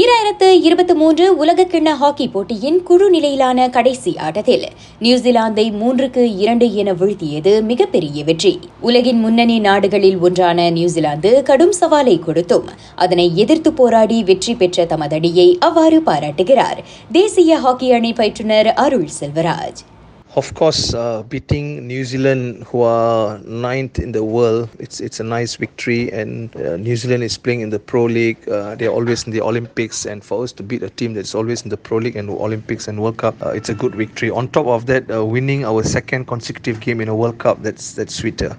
ஈராயிரத்து இருபத்தி மூன்று உலகக்கிண்ண ஹாக்கி போட்டியின் குழு நிலையிலான கடைசி ஆட்டத்தில் நியூசிலாந்தை மூன்றுக்கு இரண்டு என வீழ்த்தியது மிகப்பெரிய வெற்றி. உலகின் முன்னணி நாடுகளில் ஒன்றான நியூசிலாந்து கடும் சவாலை கொடுத்தும் அதனை எதிர்த்து போராடி வெற்றி பெற்ற தமதடியை அவ்வாறு பாராட்டுகிறார். தேசிய ஹாக்கி அணி பயிற்றுநர் அருள் Selvaraj. Of course, uh, beating New Zealand, who are ninth in the world, it's it's a nice victory. And uh, New Zealand is playing in the Pro League. Uh, they're always in the Olympics, and for us to beat a team that's always in the Pro League and Olympics and World Cup, uh, it's a good victory. On top of that, uh, winning our second consecutive game in a World Cup, that's that's sweeter.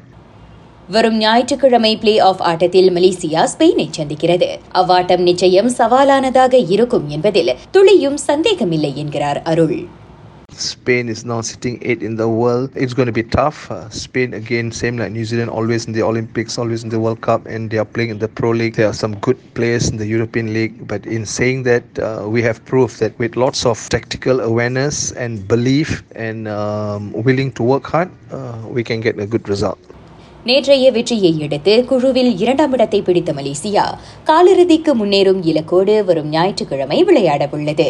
வரும் ஞாயிற்றுக்கிழமை play off ஆட்டத்தில் Malaysia ஸ்பெயினை சந்திக்கிறது அவ்வாட்டம் நிச்சயம் சவாலானதாக இருக்கும் என்பதில் துளியும் சந்தேகமில்லை என்கிறார் அருள் Spain is now sitting eight in the world. It's going to be tough. Uh, Spain again, same like New Zealand, always in the Olympics, always in the World Cup, and they are playing in the Pro League. There are some good players in the European League, but in saying that, uh, we have proof that with lots of tactical awareness and belief and um, willing to work hard, uh, we can get a good result. நேற்றைய வெற்றியை அடுத்து குழுவில் இரண்டாம் இடத்தை பிடித்த Malaysia காலிறுதிக்கு முன்னேறும் இலக்கோடு வரும் ஞாயிற்றுக்கிழமை விளையாடவுள்ளது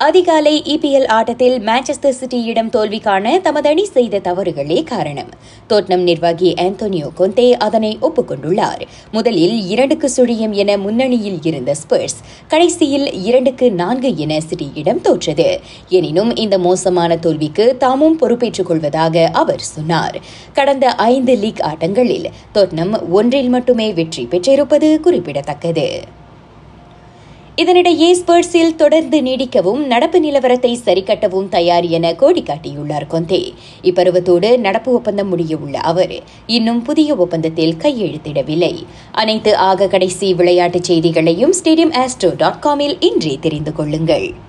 அதிகாலை இபிஎல் ஆட்டத்தில் மான்செஸ்டர் சிட்டியிடம் தோல்விக்கான தமது அணி செய்த தவறுகளே காரணம். தோட்னம் நிர்வாகி ஆந்தோனியோ கொந்தே அதனை ஒப்புக்கொண்டுள்ளார். முதலில் இரண்டுக்கு சுழியம் என முன்னணியில் இருந்த ஸ்பர்ஸ் கடைசியில் இரண்டுக்கு நான்கு என சிட்டியிடம் தோற்றது. எனினும் இந்த மோசமான தோல்விக்கு தாமும் பொறுப்பேற்றுக் கொள்வதாக அவர் சொன்னார். கடந்த ஐந்து லீக் ஆட்டங்களில் தோட்னம் ஒன்றில் மட்டுமே வெற்றி பெற்றிருப்பது குறிப்பிடத்தக்கது. இதனிடையே ஸ்பர்ஸில் தொடர்ந்து நீடிக்கவும் நடப்பு நிலவரத்தை சரிக்கட்டவும் தயார் என கோடி காட்டியுள்ளார் கொந்தே. இப்பருவத்தோடு நடப்பு ஒப்பந்தம் முடியவுள்ள அவர் இன்னும் புதிய ஒப்பந்தத்தில் கையெழுத்திடவில்லை. அனைத்து ஆக கடைசி விளையாட்டுச் செய்திகளையும் ஸ்டேடியம் ஆஸ்ட்ரோ டாட் காமில் இன்றே தெரிந்து கொள்ளுங்கள்.